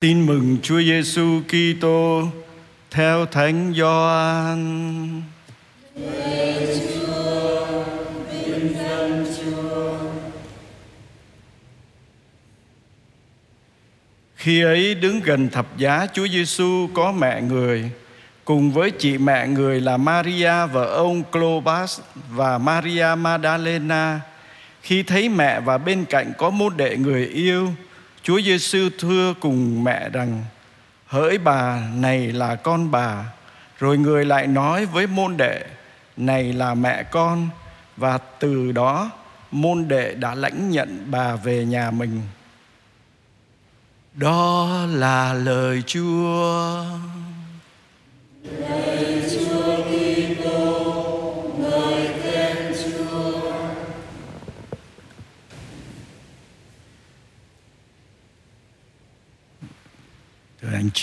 Tin mừng Chúa Giêsu Kitô theo Thánh Gioan. Khi ấy đứng gần thập giá Chúa Giêsu có mẹ người cùng với chị mẹ người là Maria vợ ông Clopas và Maria Magdalena. Khi thấy mẹ và bên cạnh có môn đệ người yêu, Chúa Giêsu thưa cùng mẹ rằng: Hỡi bà, này là con bà. Rồi người lại nói với môn đệ: Này là mẹ con. Và từ đó môn đệ đã lãnh nhận bà về nhà mình. Đó là lời Chúa. Thưa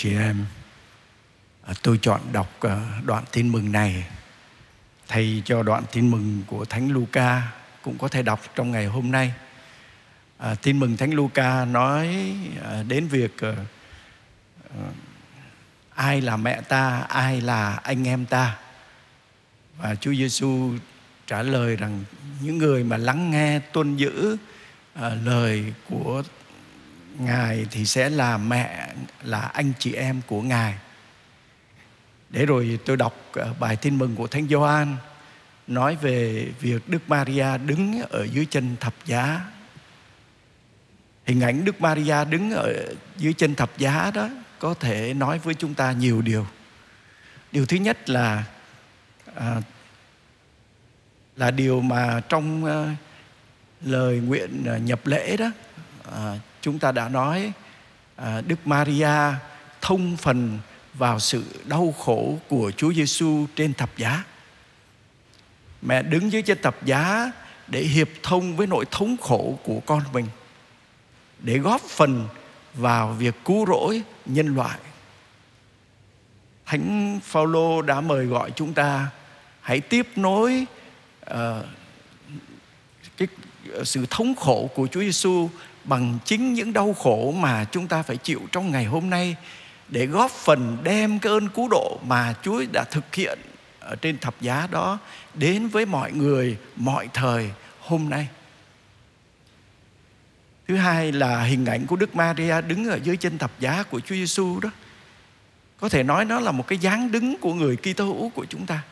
chị em, à, tôi chọn đọc à, đoạn tin mừng này thay cho đoạn tin mừng của Thánh Luca cũng có thể đọc trong ngày hôm nay. À, tin mừng Thánh Luca nói à, đến việc à, à ai là mẹ ta, ai là anh em ta. Và Chúa Giêsu trả lời rằng những người mà lắng nghe tuân giữ à, lời của ngài thì sẽ là mẹ là anh chị em của ngài. Để rồi tôi đọc ờ, bài tin mừng của thánh Gioan nói về việc Đức Maria đứng ở dưới chân thập giá. Hình ảnh Đức Maria đứng ở dưới chân thập giá đó có thể nói với chúng ta nhiều điều. Điều thứ nhất là à, là điều mà trong à, lời nguyện ờ, nhập lễ đó à, chúng ta đã nói à, Đức Maria thông phần vào sự đau khổ của Chúa Giêsu trên thập giá. Mẹ đứng dưới chân thập giá để hiệp thông với nỗi thống khổ của con mình để góp phần vào việc cứu rỗi nhân loại. Thánh Phaolô đã mời gọi chúng ta hãy tiếp nối uh, cái sự thống khổ của Chúa Giêsu bằng chính những đau khổ mà chúng ta phải chịu trong ngày hôm nay để góp phần đem cái ơn cứu độ mà Chúa đã thực hiện ở trên thập giá đó đến với mọi người mọi thời hôm nay. Thứ hai là hình ảnh của Đức Maria đứng ở dưới chân thập giá của Chúa Giêsu đó. Có thể nói nó là một cái dáng đứng của người Kitô hữu của chúng ta.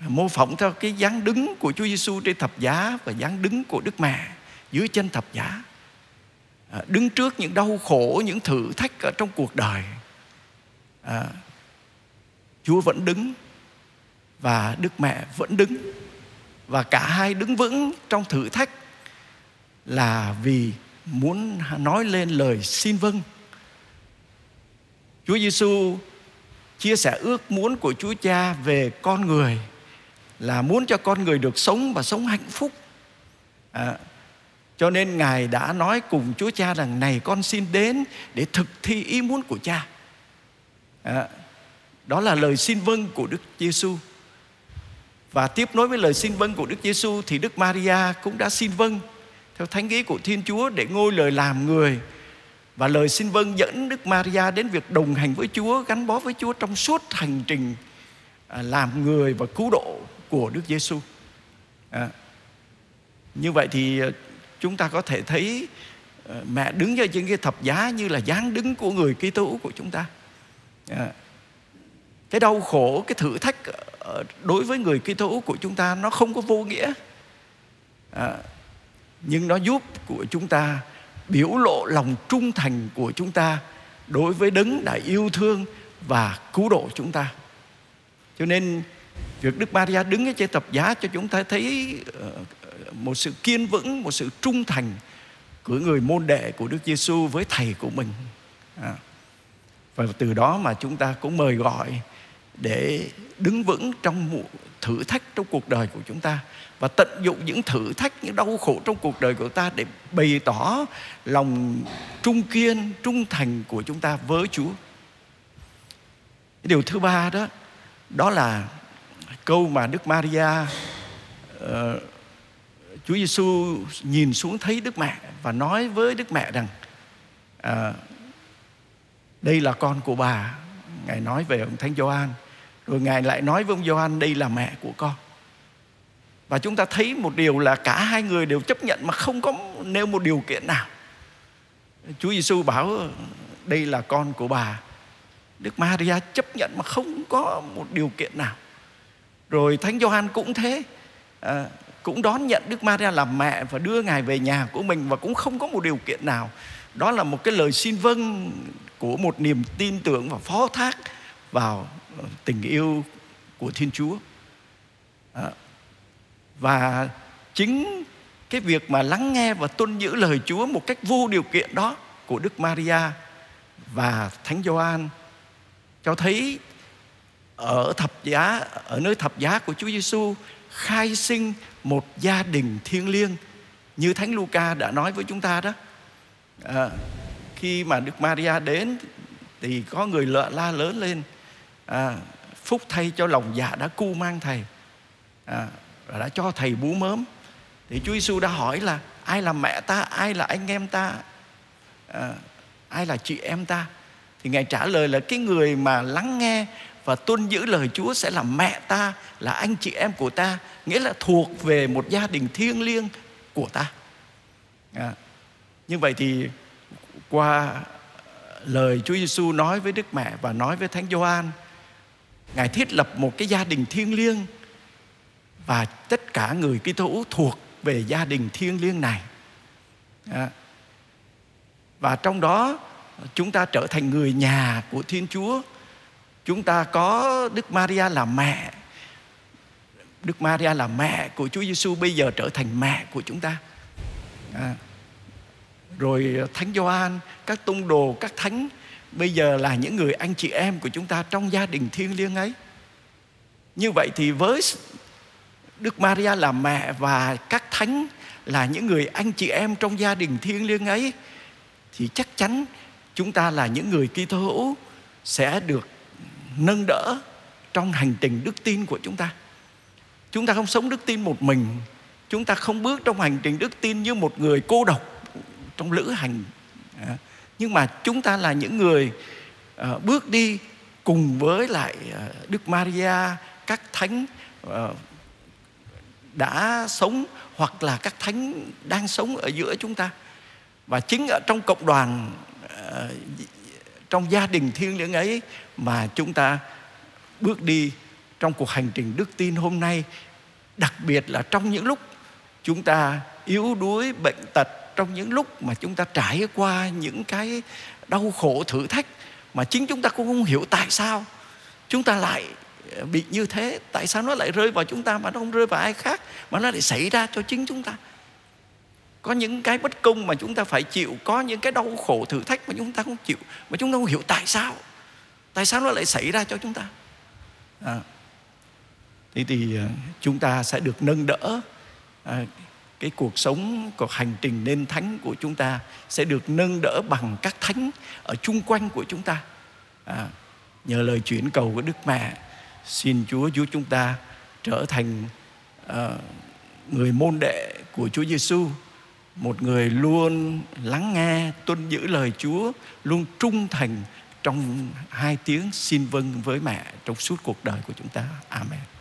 Mô phỏng theo cái dáng đứng của Chúa Giêsu trên thập giá và dáng đứng của Đức Mẹ dưới chân thập giá. À, đứng trước những đau khổ những thử thách ở trong cuộc đời. À, chúa vẫn đứng và đức mẹ vẫn đứng. Và cả hai đứng vững trong thử thách là vì muốn nói lên lời xin vâng. Chúa giêsu chia sẻ ước muốn của chúa cha về con người là muốn cho con người được sống và sống hạnh phúc. À, cho nên Ngài đã nói cùng Chúa Cha rằng Này con xin đến để thực thi ý muốn của Cha. À, Đó là lời xin vâng của Đức Giêsu Và tiếp nối với lời xin vâng của Đức Giêsu Thì Đức Maria cũng đã xin vâng Theo thánh ý của Thiên Chúa để ngôi lời làm người. Và lời xin vâng dẫn Đức Maria đến việc đồng hành với Chúa Gắn bó với Chúa trong suốt hành trình à, Làm người và cứu độ của Đức Giêsu. À, như vậy thì à, chúng ta có thể thấy ờ, mẹ đứng ở trên cái thập giá như là dáng đứng của người Kitô hữu của chúng ta. Dạ. Cái đau khổ, cái thử thách đối với người Kitô hữu của chúng ta nó không có vô nghĩa. Dạ. Nhưng nó giúp của chúng ta biểu lộ lòng trung thành của chúng ta đối với đấng đã yêu thương và cứu độ chúng ta. Cho nên việc Đức Maria đứng ở trên thập giá cho chúng ta thấy ờ, một sự kiên vững, một sự trung thành của người môn đệ của Đức Giêsu với thầy của mình. À. Và từ đó mà chúng ta cũng mời gọi để đứng vững trong thử thách trong cuộc đời của chúng ta và tận dụng những thử thách những đau khổ trong cuộc đời của ta để bày tỏ lòng trung kiên trung thành của chúng ta với Chúa. Điều thứ ba đó đó là câu mà Đức Maria uh, Chúa Giêsu nhìn xuống thấy Đức Mẹ và nói với Đức Mẹ rằng à, đây là con của bà. Ngài nói về ông thánh Gioan. Rồi ngài lại nói với ông Gioan đây là mẹ của con. Và chúng ta thấy một điều là cả hai người đều chấp nhận mà không có nêu một điều kiện nào. Chúa Giêsu bảo đây là con của bà. Đức Maria chấp nhận mà không có một điều kiện nào. Rồi Thánh Gioan cũng thế. À, cũng đón nhận Đức Maria làm mẹ và đưa ngài về nhà của mình và cũng không có một điều kiện nào. Đó là một cái lời xin vâng của một niềm tin tưởng và phó thác vào ờ, tình yêu của Thiên Chúa. À, và chính cái việc mà lắng nghe và tuân giữ lời Chúa một cách vô điều kiện đó của Đức Maria và Thánh Gioan cho thấy ở thập giá ở nơi thập giá của Chúa Giêsu khai sinh một gia đình thiêng liêng. Như Thánh Luca đã nói với chúng ta đó. À, khi mà Đức Maria đến thì có người lợ la lớn lên à, phúc thay cho lòng dạ đã cu mang thầy à, và đã cho thầy bú mớm. Thì Chúa Giêsu đã hỏi là ai là mẹ ta? Ai là anh em ta? À, ai là chị em ta? Thì ngài trả lời là cái người mà lắng nghe và tuân giữ lời Chúa sẽ là mẹ ta là anh chị em của ta nghĩa là thuộc về một gia đình thiêng liêng của ta à, như vậy thì qua lời Chúa Giêsu nói với Đức Mẹ và nói với Thánh Gioan Ngài thiết lập một cái gia đình thiêng liêng và tất cả người Kitô hữu thuộc về gia đình thiêng liêng này. À. Và trong đó chúng ta trở thành người nhà của Thiên Chúa. Chúng ta có Đức Maria là mẹ. Đức Maria là mẹ của Chúa Giêsu bây giờ trở thành mẹ của chúng ta. À. Rồi Thánh Gioan, các tông đồ, các thánh bây giờ là những người anh chị em của chúng ta trong gia đình thiêng liêng ấy. Như vậy thì với Đức Maria là mẹ và các thánh là những người anh chị em trong gia đình thiêng liêng ấy thì chắc chắn chúng ta là những người Kitô hữu sẽ được nâng đỡ trong hành trình đức tin của chúng ta. Chúng ta không sống đức tin một mình, chúng ta không bước trong hành trình đức tin như một người cô độc trong lữ hành. À, nhưng mà chúng ta là những người à, bước đi cùng với lại à, Đức Maria, các thánh đã sống hoặc là các thánh đang sống ở giữa chúng ta và chính ở trong cộng đoàn trong gia đình thiêng liêng ấy mà chúng ta bước đi trong cuộc hành trình đức tin hôm nay, đặc biệt là trong những lúc chúng ta yếu đuối, bệnh tật, trong những lúc mà chúng ta trải qua những cái đau khổ thử thách mà chính chúng ta cũng không hiểu tại sao chúng ta lại ờ, bị như thế, tại sao nó lại rơi vào chúng ta mà nó không rơi vào ai khác, mà nó lại xảy ra cho chính chúng ta có những cái bất công mà chúng ta phải chịu có những cái đau khổ thử thách mà chúng ta không chịu mà chúng ta không hiểu tại sao. Tại sao nó lại xảy ra cho chúng ta? À. thế thì à, chúng ta sẽ được nâng đỡ à, cái cuộc sống cuộc hành trình nên thánh của chúng ta sẽ được nâng đỡ bằng các thánh ở chung quanh của chúng ta. À, nhờ lời chuyển cầu của đức mẹ xin chúa giúp chúng ta trở thành uh, người môn đệ của chúa giêsu một người luôn lắng nghe, tuân giữ lời chúa, luôn trung thành trong hai tiếng xin vâng với mẹ trong suốt cuộc đời của chúng ta. Amen.